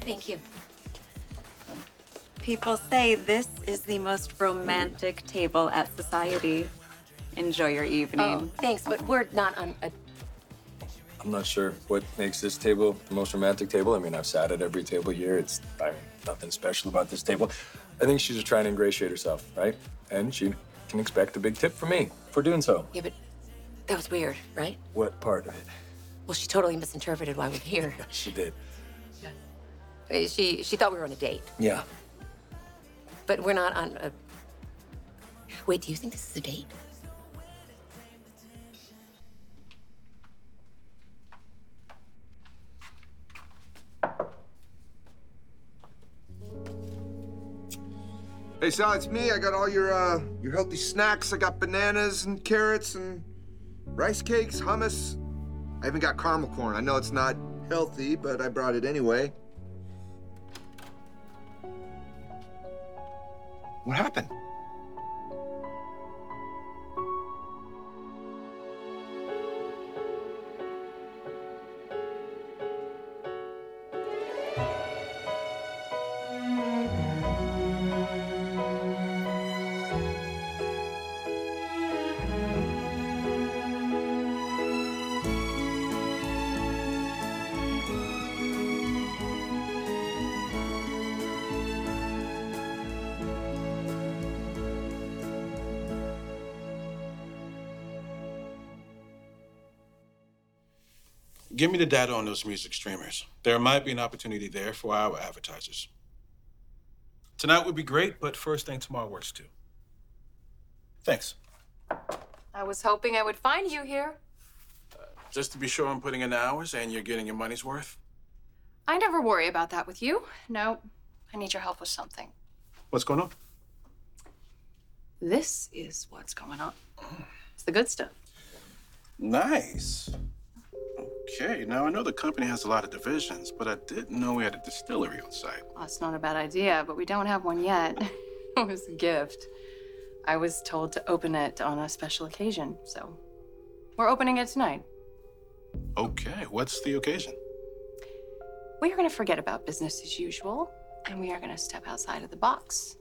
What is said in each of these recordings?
Thank you. People say this is the most romantic table at society. Enjoy your evening. Oh, thanks, but we're not on a. I'm not sure what makes this table the most romantic table. I mean, I've sat at every table here. It's I mean, nothing special about this table. I think she's just trying to ingratiate herself, right? And she can expect a big tip from me for doing so. Yeah, but that was weird, right? What part of it? Well, she totally misinterpreted why we're here. She did. Uh, She she thought we were on a date, Yeah. but we're not on a. Wait, do you think this is a date? Hey Sal, it's me. I got all your uh your healthy snacks. I got bananas and carrots and rice cakes, hummus. I even got caramel corn. I know it's not healthy, but I brought it anyway. What happened? Give me the data on those music streamers. There might be an opportunity there for our advertisers. Tonight would be great, but first thing tomorrow works too. Thanks. I was hoping I would find you here. Uh, just to be sure I'm putting in the hours and you're getting your money's worth. I never worry about that with you. No, I need your help with something. What's going on? This is what's going on. It's the good stuff. Nice. Okay, now I know the company has a lot of divisions, but I didn't know we had a distillery on site. Well, it's not a bad idea, but we don't have one yet. it was a gift. I was told to open it on a special occasion, so we're opening it tonight. Okay, what's the occasion? We are going to forget about business as usual, and we are going to step outside of the box.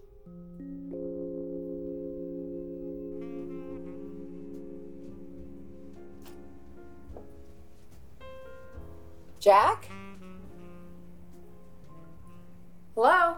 Jack? Hello?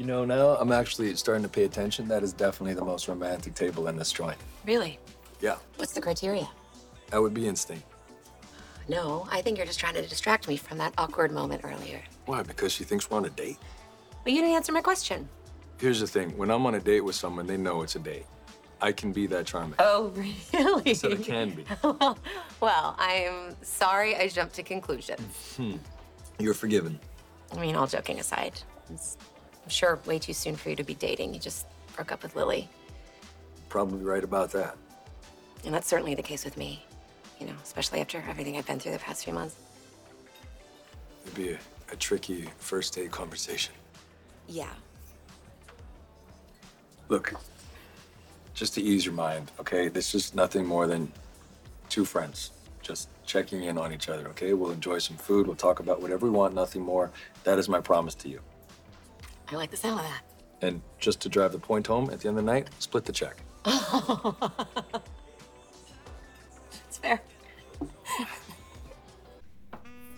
You know, now I'm actually starting to pay attention. That is definitely the most romantic table in this joint. Really? Yeah, What's the criteria? that would be instinct. No, I think you're just trying to distract me from that awkward moment earlier. Why? Because she thinks we're on a date? But you didn't answer my question. Here's the thing when I'm on a date with someone, they know it's a date. I can be that charming. Oh, really? So said I can be. well, I'm sorry I jumped to conclusions. Hmm. You're forgiven. I mean, all joking aside, it's, I'm sure way too soon for you to be dating. You just broke up with Lily. Probably right about that. And that's certainly the case with me, you know, especially after everything I've been through the past few months. It'd be a, a tricky first date conversation. Yeah. Look, just to ease your mind, okay? This is nothing more than two friends just checking in on each other, okay? We'll enjoy some food. We'll talk about whatever we want, nothing more. That is my promise to you. I like the sound of that. And just to drive the point home at the end of the night, split the check. It's fair.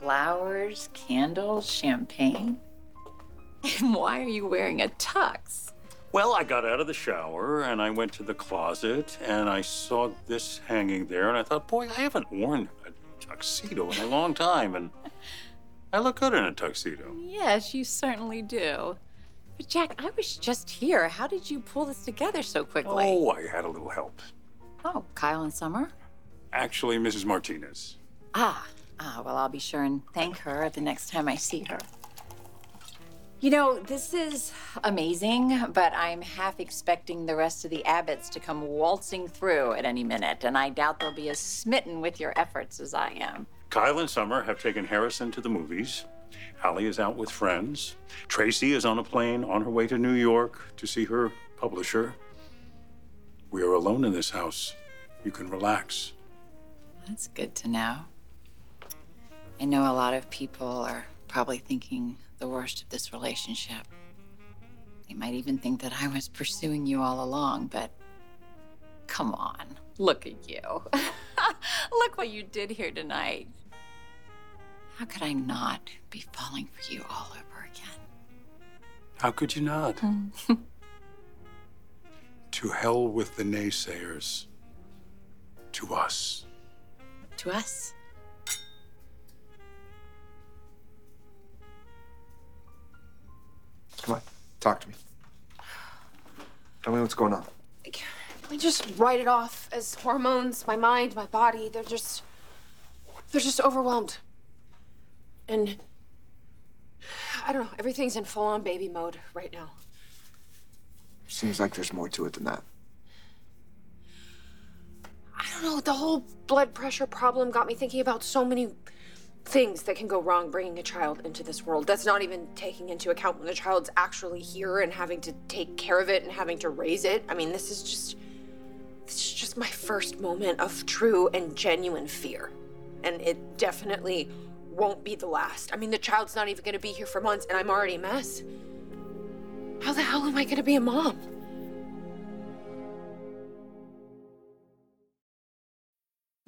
Flowers, candles, champagne. And why are you wearing a tux? Well, I got out of the shower and I went to the closet and I saw this hanging there and I thought, boy, I haven't worn a tuxedo in a long time and I look good in a tuxedo. Yes, you certainly do. But Jack, I was just here. How did you pull this together so quickly? Oh, I had a little help. Oh, Kyle and Summer? Actually, Mrs. Martinez. Ah, ah, well, I'll be sure and thank her the next time I see her. You know, this is amazing, but I'm half expecting the rest of the Abbotts to come waltzing through at any minute, and I doubt they'll be as smitten with your efforts as I am. Kyle and Summer have taken Harrison to the movies. Allie is out with friends. Tracy is on a plane on her way to New York to see her publisher. We are alone in this house. You can relax. That's good to know. I know a lot of people are probably thinking the worst of this relationship. They might even think that I was pursuing you all along, but come on, look at you. look what you did here tonight. How could I not be falling for you all over again? How could you not? Hmm. to hell with the naysayers. To us. To us? Come on, talk to me. Tell me what's going on. I just write it off as hormones. My mind, my body, they're just. They're just overwhelmed. And. I don't know, everything's in full on baby mode right now. Seems like there's more to it than that. I don't know, the whole blood pressure problem got me thinking about so many things that can go wrong bringing a child into this world. That's not even taking into account when the child's actually here and having to take care of it and having to raise it. I mean, this is just. This is just my first moment of true and genuine fear. And it definitely won't be the last. I mean, the child's not even gonna be here for months, and I'm already a mess. How the hell am I gonna be a mom?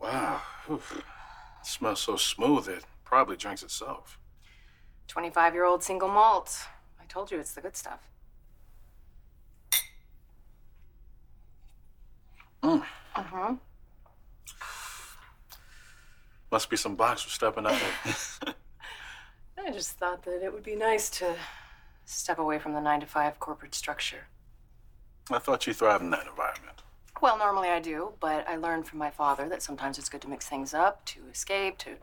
Wow. Oof. It smells so smooth it probably drinks itself. 25 year old single malt. I told you it's the good stuff. Mm. Uh huh. Must be some box for stepping out. I just thought that it would be nice to step away from the nine to five corporate structure. I thought you thrived in that environment. Well, normally I do, but I learned from my father that sometimes it's good to mix things up, to escape, to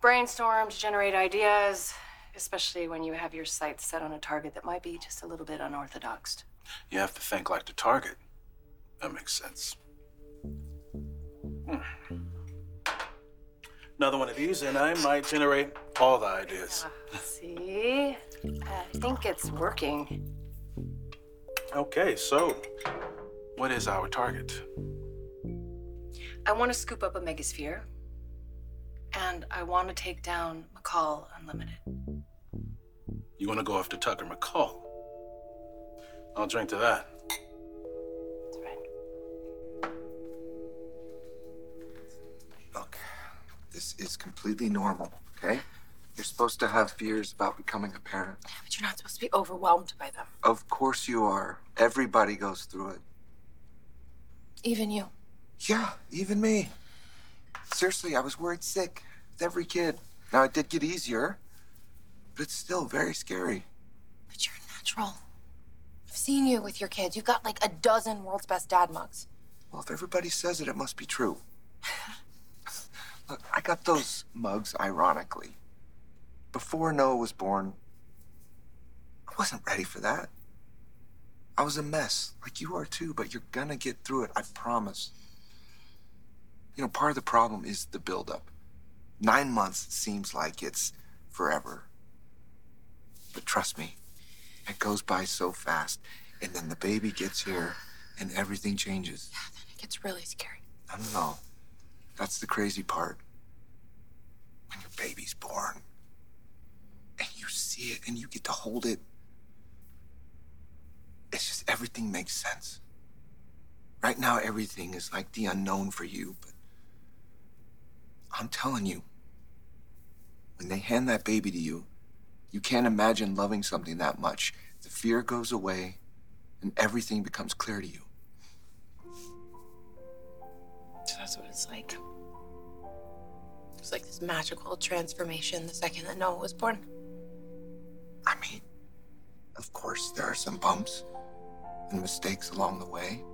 brainstorm, to generate ideas, especially when you have your sights set on a target that might be just a little bit unorthodox. You have to think like the target. That makes sense. Hmm. Another one of these, and I might generate all the ideas. See? I think it's working. Okay, so what is our target? I want to scoop up Omegasphere, and I want to take down McCall Unlimited. You want to go after Tucker McCall? I'll drink to that. That's right. Look, this is completely normal, okay? You're supposed to have fears about becoming a parent. Yeah, But you're not supposed to be overwhelmed by them. Of course you are. Everybody goes through it. Even you. Yeah, even me. Seriously, I was worried sick with every kid. Now, it did get easier, but it's still very scary. But you're natural. I've seen you with your kids. You've got like a dozen world's best dad mugs. Well, if everybody says it, it must be true. Look, I got those mugs ironically. Before Noah was born, I wasn't ready for that. I was a mess, like you are too, but you're gonna get through it, I promise. You know, part of the problem is the buildup. Nine months seems like it's forever. But trust me, it goes by so fast. And then the baby gets here and everything changes. Yeah, then it gets really scary. I don't know. That's the crazy part. When your baby's born and you see it and you get to hold it, it's just everything makes sense. Right now, everything is like the unknown for you, but I'm telling you, when they hand that baby to you, you can't imagine loving something that much. The fear goes away and everything becomes clear to you. So that's what it's like. It's like this magical transformation the second that Noah was born. I mean, of course, there are some bumps and mistakes along the way.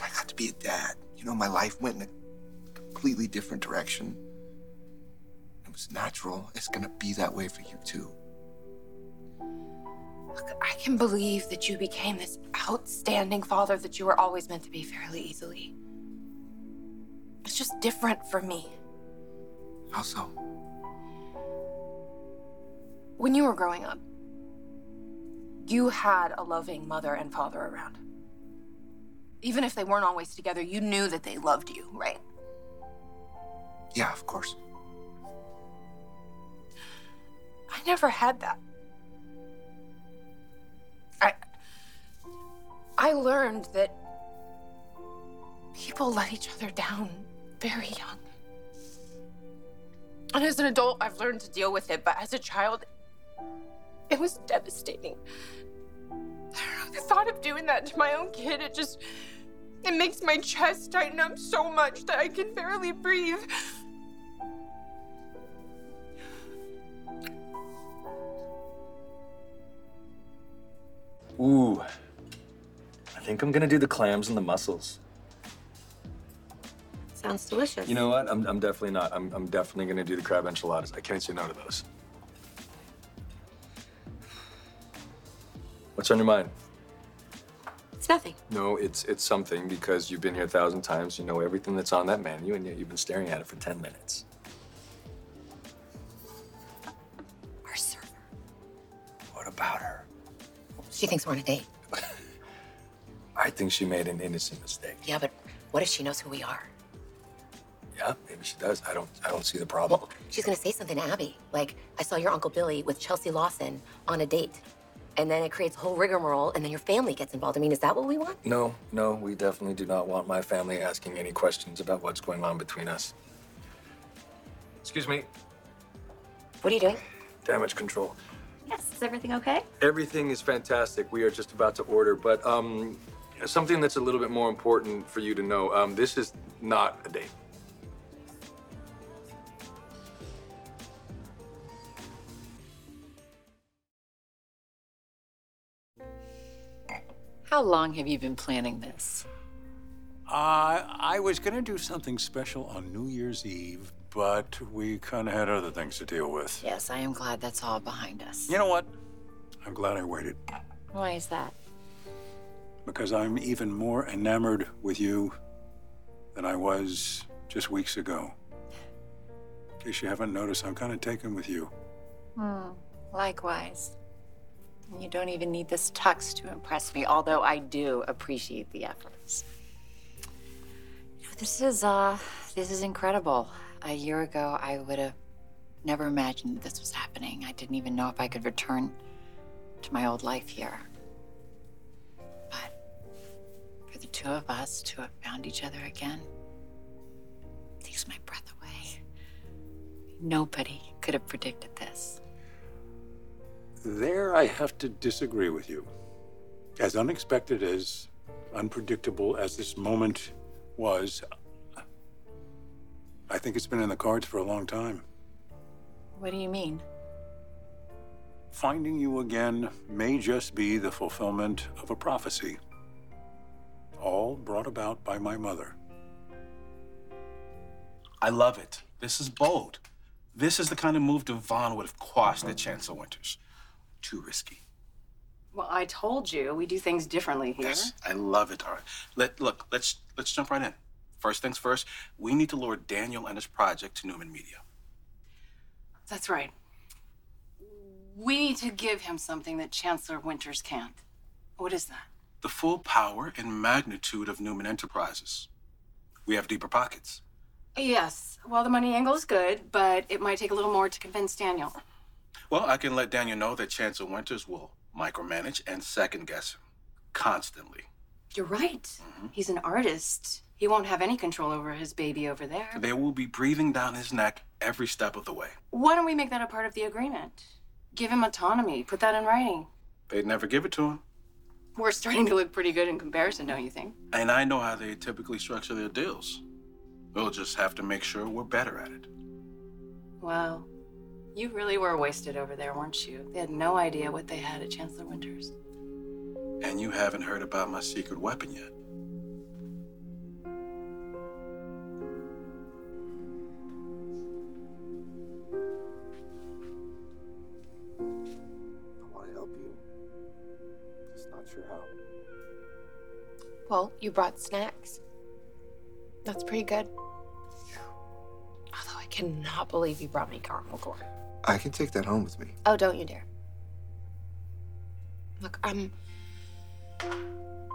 I got to be a dad. You know, my life went in a completely different direction. It was natural. It's gonna be that way for you too. Look, I can believe that you became this outstanding father that you were always meant to be fairly easily. It's just different for me. How so? When you were growing up, you had a loving mother and father around. Even if they weren't always together, you knew that they loved you, right? Yeah, of course. I never had that. I I learned that people let each other down very young. And as an adult, I've learned to deal with it, but as a child, it was devastating. I don't know, the thought of doing that to my own kid, it just it makes my chest tighten up so much that I can barely breathe. Ooh. I think I'm gonna do the clams and the mussels. Sounds delicious. You know what? I'm, I'm definitely not. I'm, I'm definitely gonna do the crab enchiladas. I can't say no to those. What's on your mind? It's nothing. No, it's it's something because you've been here a thousand times. You know everything that's on that menu, and yet you've been staring at it for ten minutes. Our server. What about her? She thinks we're on a date. I think she made an innocent mistake. Yeah, but what if she knows who we are? Yeah, maybe she does. I don't I don't see the problem. Well, she's gonna say something to Abby. Like, I saw your Uncle Billy with Chelsea Lawson on a date. And then it creates a whole rigmarole, and then your family gets involved. I mean, is that what we want? No, no, we definitely do not want my family asking any questions about what's going on between us. Excuse me. What are you doing? Damage control. Yes, is everything okay? Everything is fantastic. We are just about to order, but um, something that's a little bit more important for you to know. Um, this is not a date. How long have you been planning this? Uh, I was going to do something special on New Year's Eve, but we kind of had other things to deal with. Yes, I am glad that's all behind us. You know what? I'm glad I waited Why is that? because I'm even more enamored with you than I was just weeks ago. In case you haven't noticed, I'm kind of taken with you. Hmm. Likewise. You don't even need this tux to impress me, although I do appreciate the efforts. You know, this is uh this is incredible. A year ago I would have never imagined that this was happening. I didn't even know if I could return to my old life here. But for the two of us to have found each other again takes my breath away. Nobody could have predicted this. There, I have to disagree with you. As unexpected as unpredictable as this moment was, I think it's been in the cards for a long time. What do you mean? Finding you again may just be the fulfillment of a prophecy, all brought about by my mother. I love it. This is bold. This is the kind of move Devon would have quashed at Chancellor Winters. Too risky. Well, I told you we do things differently here. Yes, I love it. All right. Let look. Let's let's jump right in. First things first. We need to lure Daniel and his project to Newman Media. That's right. We need to give him something that Chancellor Winters can't. What is that? The full power and magnitude of Newman Enterprises. We have deeper pockets. Yes. Well, the money angle is good, but it might take a little more to convince Daniel. Well, I can let Daniel know that Chancellor Winters will micromanage and second guess him constantly. You're right. Mm-hmm. He's an artist. He won't have any control over his baby over there. They will be breathing down his neck every step of the way. Why don't we make that a part of the agreement? Give him autonomy. Put that in writing. They'd never give it to him. We're starting to look pretty good in comparison, don't you think? And I know how they typically structure their deals. We'll just have to make sure we're better at it. Well, you really were wasted over there, weren't you? They had no idea what they had at Chancellor Winters. And you haven't heard about my secret weapon yet. I want to help you. Just not sure how. Well, you brought snacks. That's pretty good. Although I cannot believe you brought me caramel corn. I can take that home with me. Oh, don't you dare. Look, I'm.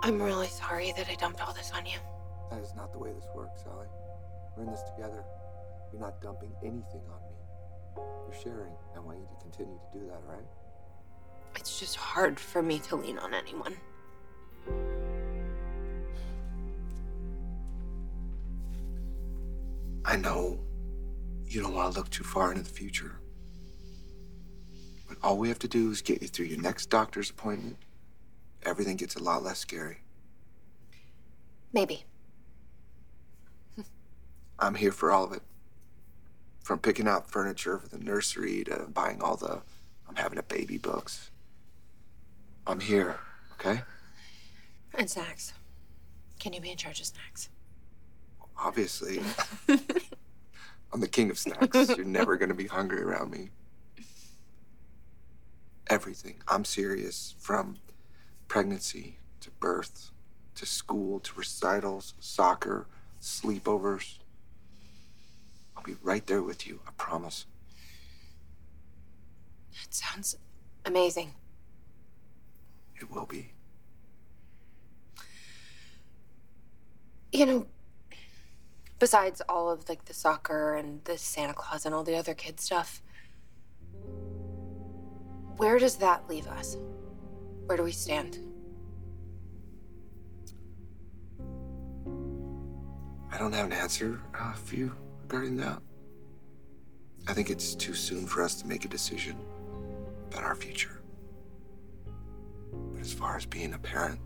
I'm really sorry that I dumped all this on you. That is not the way this works, Sally. We're in this together. You're not dumping anything on me. You're sharing. I want you to continue to do that, right? It's just hard for me to lean on anyone. I know you don't want to look too far into the future. But all we have to do is get you through your next doctor's appointment. Everything gets a lot less scary. Maybe. I'm here for all of it. From picking out furniture for the nursery to buying all the I'm having a baby books. I'm here, okay? And snacks. Can you be in charge of snacks? Obviously. I'm the king of snacks. You're never gonna be hungry around me. Everything. I'm serious. From pregnancy to birth to school to recitals, soccer, sleepovers. I'll be right there with you, I promise. It sounds amazing. It will be. You know, besides all of like the soccer and the Santa Claus and all the other kid stuff, where does that leave us? Where do we stand? I don't have an answer uh, for you regarding that. I think it's too soon for us to make a decision about our future. But as far as being a parent,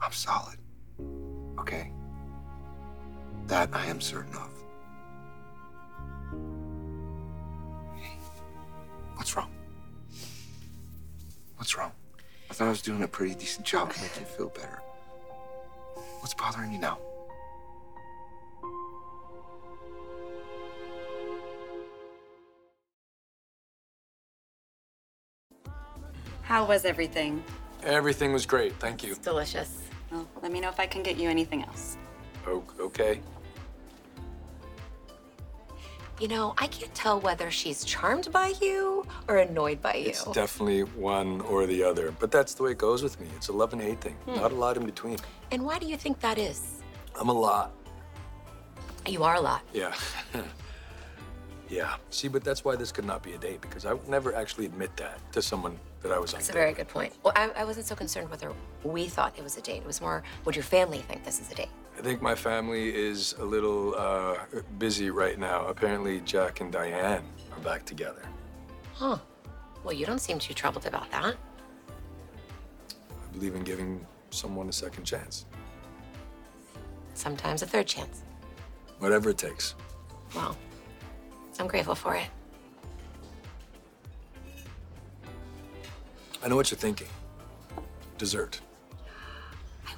I'm solid. Okay? That I am certain of. What's wrong? What's wrong? I thought I was doing a pretty decent job of making you feel better. What's bothering you now? How was everything? Everything was great. Thank you. Delicious. Well, let me know if I can get you anything else. O- okay. You know, I can't tell whether she's charmed by you or annoyed by you. It's definitely one or the other. But that's the way it goes with me. It's a love and hate thing. Hmm. Not a lot in between. and why do you think that is? I'm a lot. You are a lot. Yeah. yeah. See, but that's why this could not be a date because I would never actually admit that to someone that I was on. That's a very good point. Well, I, I wasn't so concerned whether we thought it was a date. It was more, would your family think this is a date? I think my family is a little uh, busy right now. Apparently, Jack and Diane are back together. Huh. Well, you don't seem too troubled about that. I believe in giving someone a second chance, Sometimes a third chance. whatever it takes. Well, I'm grateful for it. I know what you're thinking. Dessert.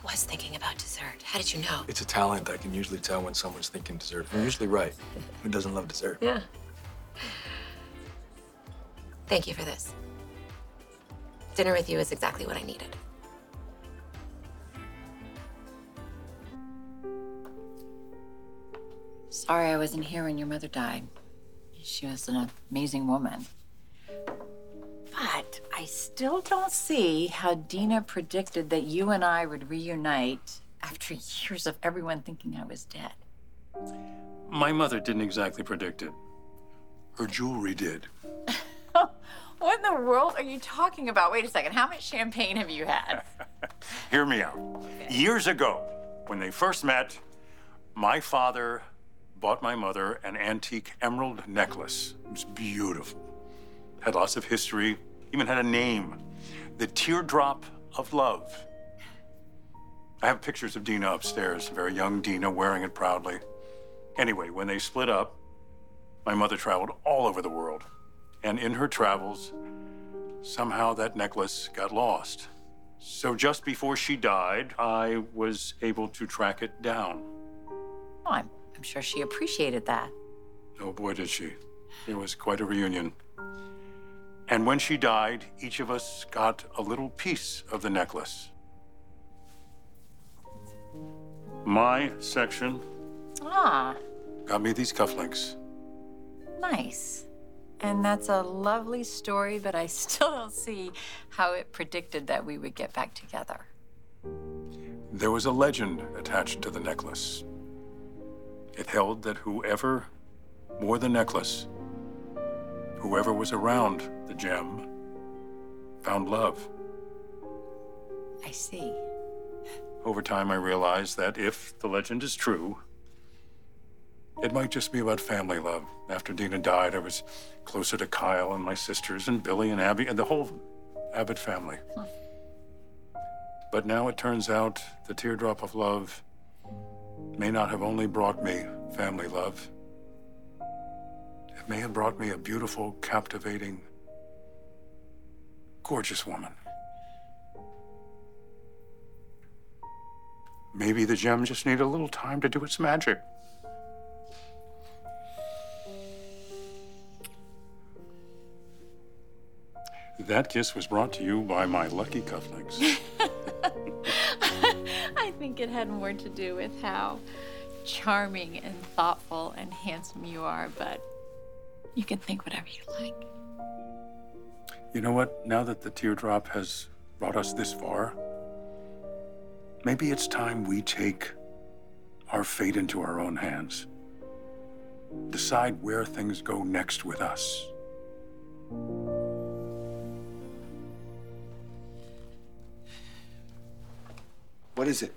I was thinking about dessert. How did you know? It's a talent. I can usually tell when someone's thinking dessert. I'm usually right. Who doesn't love dessert? Yeah. Thank you for this. Dinner with you is exactly what I needed. Sorry I wasn't here when your mother died. She was an amazing woman. But I still don't see how Dina predicted that you and I would reunite after years of everyone thinking I was dead. My mother didn't exactly predict it. Her jewelry did. What in the world are you talking about? Wait a second. How much champagne have you had? Hear me out. Years ago, when they first met, my father bought my mother an antique emerald necklace. It was beautiful. Had lots of history, even had a name the Teardrop of Love. I have pictures of Dina upstairs, a very young Dina wearing it proudly. Anyway, when they split up, my mother traveled all over the world. And in her travels, somehow that necklace got lost. So just before she died, I was able to track it down. Oh, I'm, I'm sure she appreciated that. Oh boy, did she. It was quite a reunion. And when she died, each of us got a little piece of the necklace. My section Ah, got me these cufflinks. nice. And that's a lovely story, but I still don't see how it predicted that we would get back together. There was a legend attached to the necklace. It held that whoever wore the necklace, whoever was around the gem, found love. I see. Over time, I realized that if the legend is true, it might just be about family love. After Dina died, I was closer to Kyle and my sisters and Billy and Abby and the whole Abbott family. But now it turns out the teardrop of love may not have only brought me family love. It may have brought me a beautiful, captivating, gorgeous woman. Maybe the gem just needed a little time to do its magic. That kiss was brought to you by my lucky cufflinks. I think it had more to do with how charming and thoughtful and handsome you are, but you can think whatever you like. You know what? Now that the teardrop has brought us this far, maybe it's time we take our fate into our own hands. Decide where things go next with us. What is it?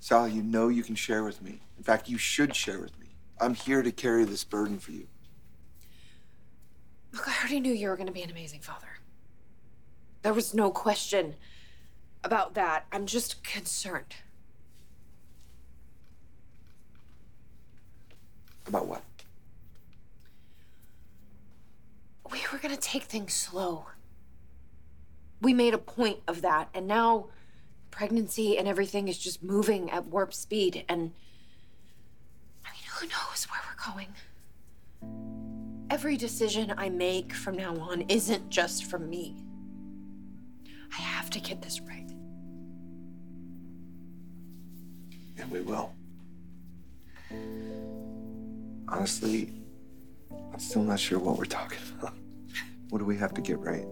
Sal, you know you can share with me. In fact, you should share with me. I'm here to carry this burden for you. Look, I already knew you were going to be an amazing father. There was no question about that. I'm just concerned. About what? We were going to take things slow. We made a point of that, and now pregnancy and everything is just moving at warp speed. And I mean, who knows where we're going? Every decision I make from now on isn't just for me. I have to get this right. And we will. Honestly, I'm still not sure what we're talking about. What do we have to get right?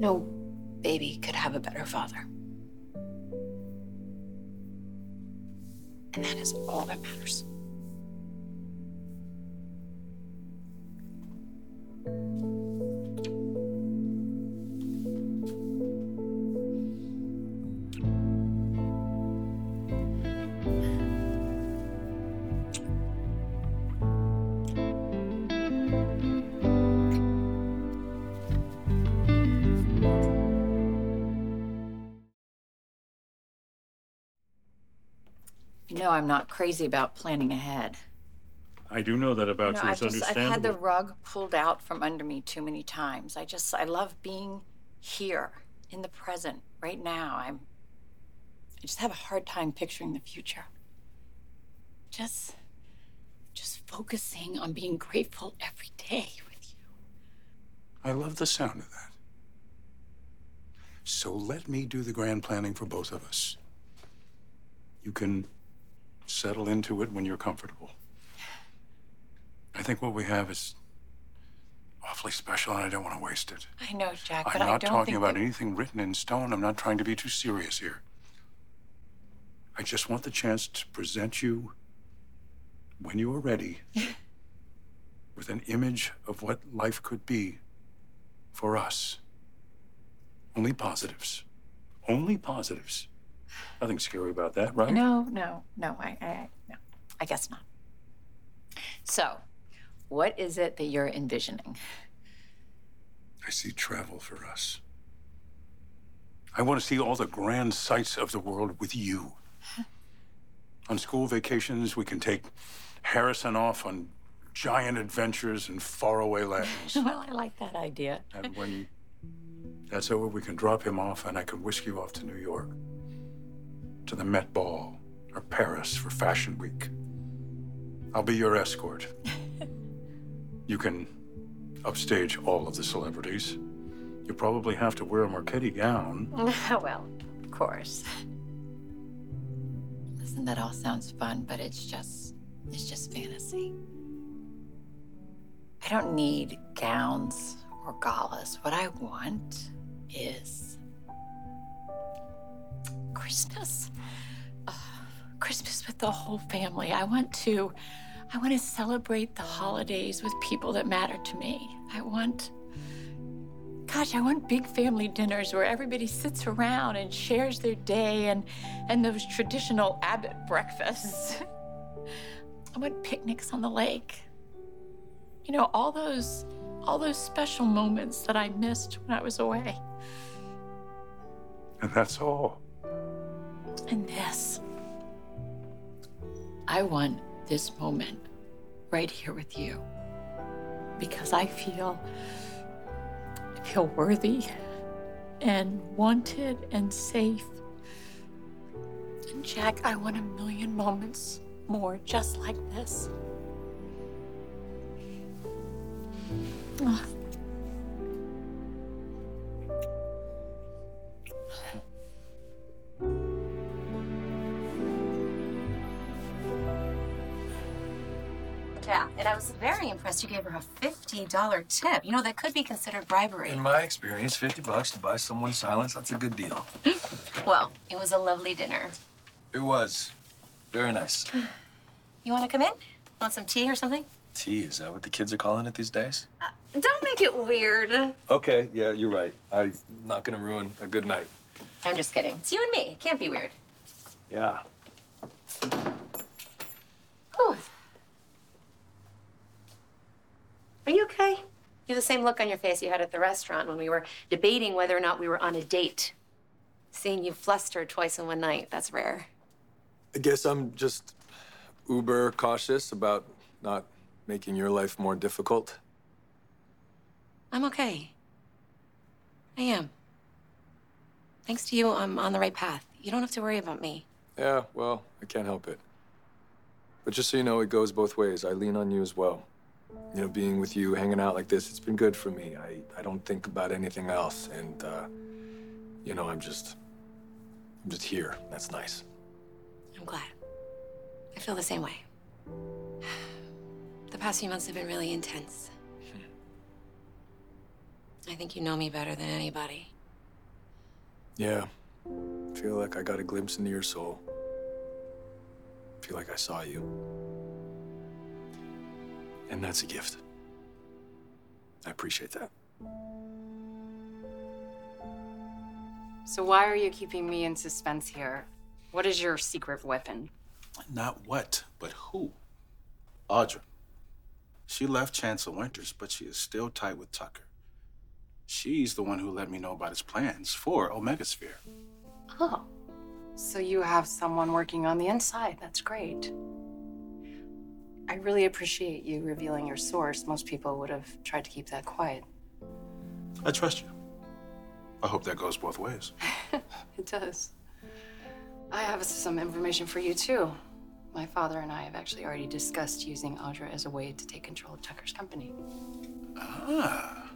No baby could have a better father. And that is all that matters. Know, I'm not crazy about planning ahead. I do know that about You know, you. I've, It's just, I've had the understandable. rug pulled out from under me too many times. I just, I love being here in the present right now. I'm, I just have a hard time picturing the future. Just, just focusing on being grateful every day with you. I love the sound of that. So let me do the grand planning for both of us. You can settle into it when you're comfortable. I think what we have is awfully special, and I don't want to waste it. I know, Jack, I'm but I not don't talking think about that- anything written in stone. I'm not trying to be too serious here. I just want the chance to present you, when you are ready, with an image of what life could be for us. Only positives. Only positives. Nothing scary about that, right? No, no, no. I, I, no. I guess not. So, what is it that you're envisioning? I see travel for us. I want to see all the grand sights of the world with you. On school vacations, we can take Harrison off on giant adventures in faraway lands. well, I like that idea. and when that's over, we can drop him off and I can whisk you off to New York, to the Met Ball, or Paris for Fashion Week. I'll be your escort. you can upstage all of the celebrities. You'll probably have to wear a Marchetti gown. well, of course. Listen, that all sounds fun, but it's just, it's just fantasy. I don't need gowns or galas. What I want is Christmas. Christmas with the whole family. I want to, I want to celebrate the holidays with people that matter to me. I want Gosh, I want big family dinners where everybody sits around and shares their day and and those traditional Abbott breakfasts. I want picnics on the lake. You know, all those all those special moments that I missed when I was away. And that's all. And this. I want this moment right here with you. Because I feel I feel worthy and wanted and safe. And Jack, I want a million moments more just like this. Ah. Impressed you gave her a $50 tip. You know, that could be considered bribery. In my experience, 50 bucks to buy someone silence, that's a good deal. Well, it was a lovely dinner. It was. Very nice. You want to come in? Want some tea or something? Tea, is that what the kids are calling it these days? Uh, don't make it weird. Okay, yeah, you're right. I'm not gonna ruin a good night. I'm just kidding. It's you and me. It can't be weird. Yeah. Whew. Are you okay? You have the same look on your face you had at the restaurant when we were debating whether or not we were on a date. Seeing you flustered twice in one night, that's rare. I guess I'm just uber cautious about not making your life more difficult. I'm okay. I am. Thanks to you, I'm on the right path. You don't have to worry about me. Yeah, well, I can't help it. But just so you know, it goes both ways. I lean on you as well. You know, being with you, hanging out like this, it's been good for me. I, I don't think about anything else. And, uh, you know, I'm just, I'm just here. That's nice. I'm glad. I feel the same way. The past few months have been really intense. I think you know me better than anybody. Yeah. Feel like I got a glimpse into your soul. Feel like I saw you. And that's a gift. I appreciate that. So why are you keeping me in suspense here? What is your secret weapon? Not what, but who. Audra. She left Chancellor Winters, but she is still tight with Tucker. She's the one who let me know about his plans for Omegasphere. Oh. So you have someone working on the inside. That's great. I really appreciate you revealing your source. Most people would have tried to keep that quiet. I trust you. I hope that goes both ways. It does. I have some information for you, too. My father and I have actually already discussed using Audra as a way to take control of Tucker's company. Ah,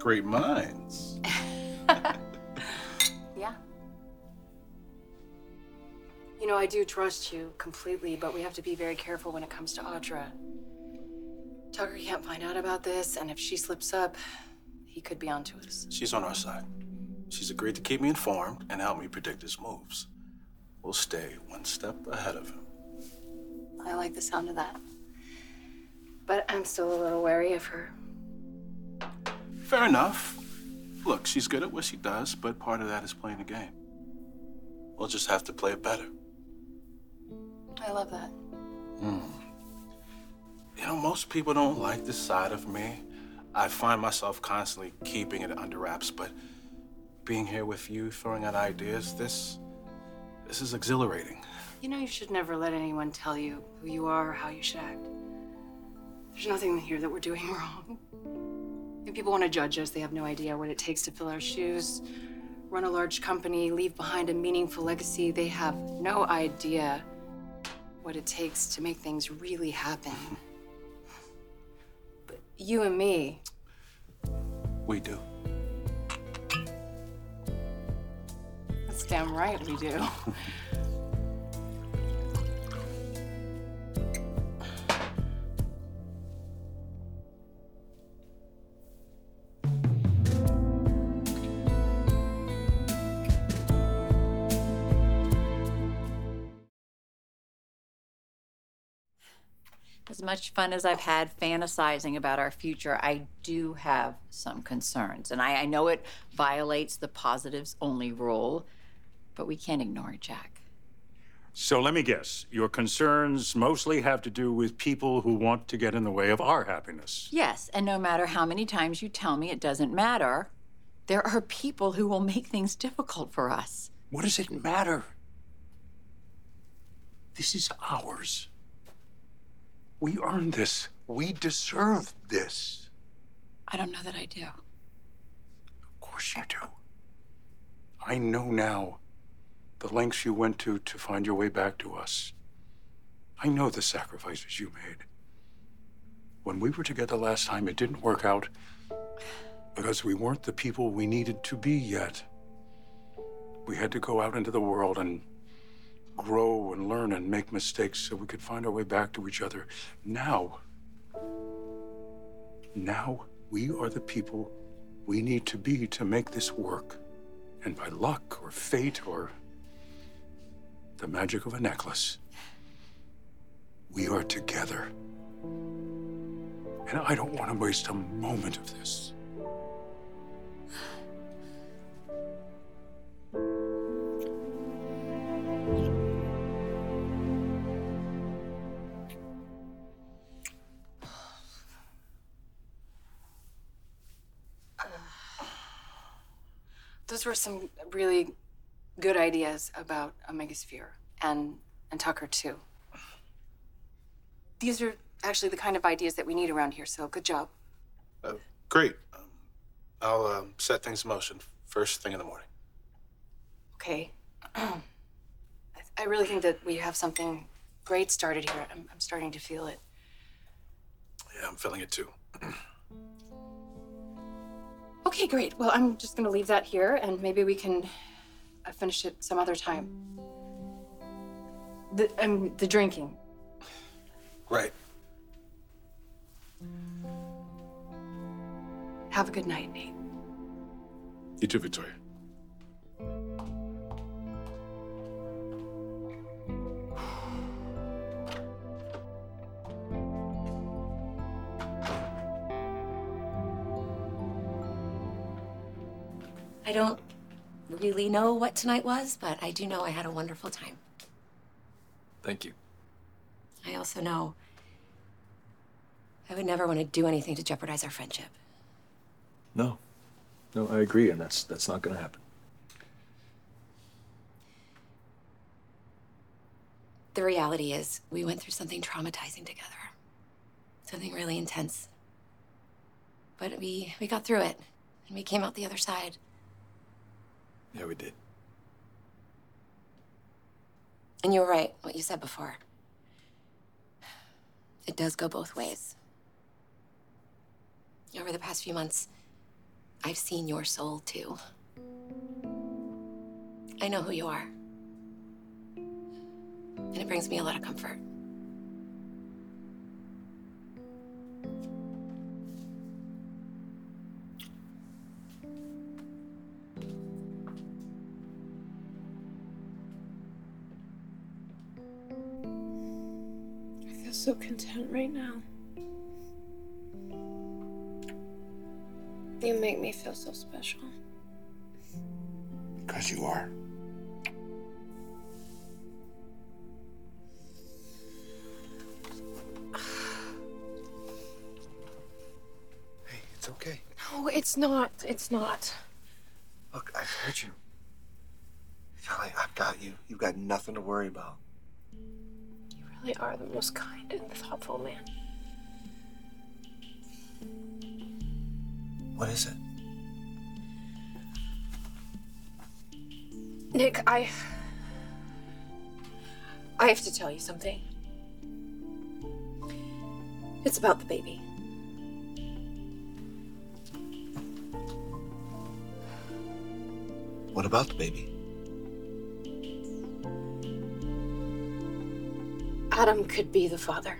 great minds. You know, I do trust you completely, but we have to be very careful when it comes to Audra. Tucker can't find out about this, and if she slips up, he could be onto us. She's on our side. She's agreed to keep me informed and help me predict his moves. We'll stay one step ahead of him. I like the sound of that. But I'm still a little wary of her. Fair enough. Look, she's good at what she does, but part of that is playing the game. We'll just have to play it better. I love that. Hmm. You know, most people don't like this side of me. I find myself constantly keeping it under wraps, but being here with you, throwing out ideas, this this is exhilarating. You know, you should never let anyone tell you who you are or how you should act. There's nothing here that we're doing wrong. If people want to judge us, they have no idea what it takes to fill our shoes, run a large company, leave behind a meaningful legacy. They have no idea what it takes to make things really happen. But you and me, We do. that's damn right we do. As much fun as I've had fantasizing about our future, I do have some concerns. And I, I know it violates the positives only rule, but we can't ignore it, Jack. So let me guess. Your concerns mostly have to do with people who want to get in the way of our happiness. Yes, and no matter how many times you tell me it doesn't matter, there are people who will make things difficult for us. What does it matter? This is ours. We earned this. We deserve this. I don't know that I do. Of course you do. I know now the lengths you went to to find your way back to us. I know the sacrifices you made. When we were together last time, it didn't work out because we weren't the people we needed to be yet. We had to go out into the world and grow and learn and make mistakes so we could find our way back to each other. Now, now we are the people we need to be to make this work. And by luck or fate or the magic of a necklace, we are together. And I don't want to waste a moment of this. Some really good ideas about Omegasphere and and Tucker too. These are actually the kind of ideas that we need around here. So good job. Uh, great. Um, I'll um, set things in motion first thing in the morning. Okay. I, I really think that we have something great started here. I'm, I'm starting to feel it. Yeah, I'm feeling it too. Okay, great. Well, I'm just gonna leave that here, and maybe we can uh, finish it some other time. The um, the drinking. Right. Have a good night, Nate. You too, Victoria. I don't really know what tonight was, but I do know I had a wonderful time. Thank you. I also know I would never want to do anything to jeopardize our friendship. No. No, I agree, and that's that's not gonna happen. The reality is, we went through something traumatizing together. Something really intense. But we we got through it, and we came out the other side. Yeah, we did. And you were right, what you said before. It does go both ways. Over the past few months, I've seen your soul too. I know who you are. And it brings me a lot of comfort. So content right now. You make me feel so special. Because you are. Hey, it's okay. No, it's not. It's not. Look, I've heard you. Kelly, I've got you. You've got nothing to worry about. Really are the most kind and thoughtful man. What is it? Nick, I. I have to tell you something. It's about the baby. What about the baby? Adam could be the father.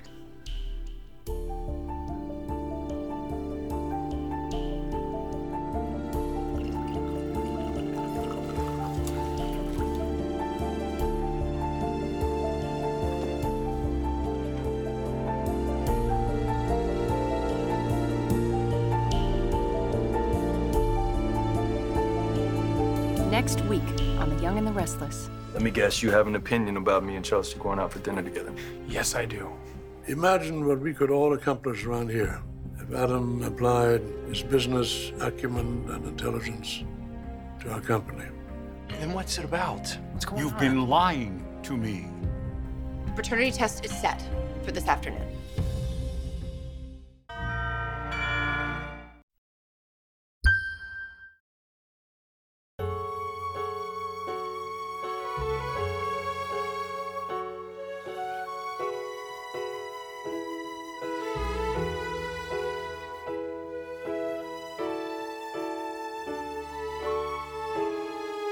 Next week on The Young and the Restless. Let me guess, you have an opinion about me and Chelsea going out for dinner together. Yes, I do. Imagine what we could all accomplish around here if Adam applied his business acumen and intelligence to our company. Then what's it about? What's going You've on? been lying to me. The paternity test is set for this afternoon.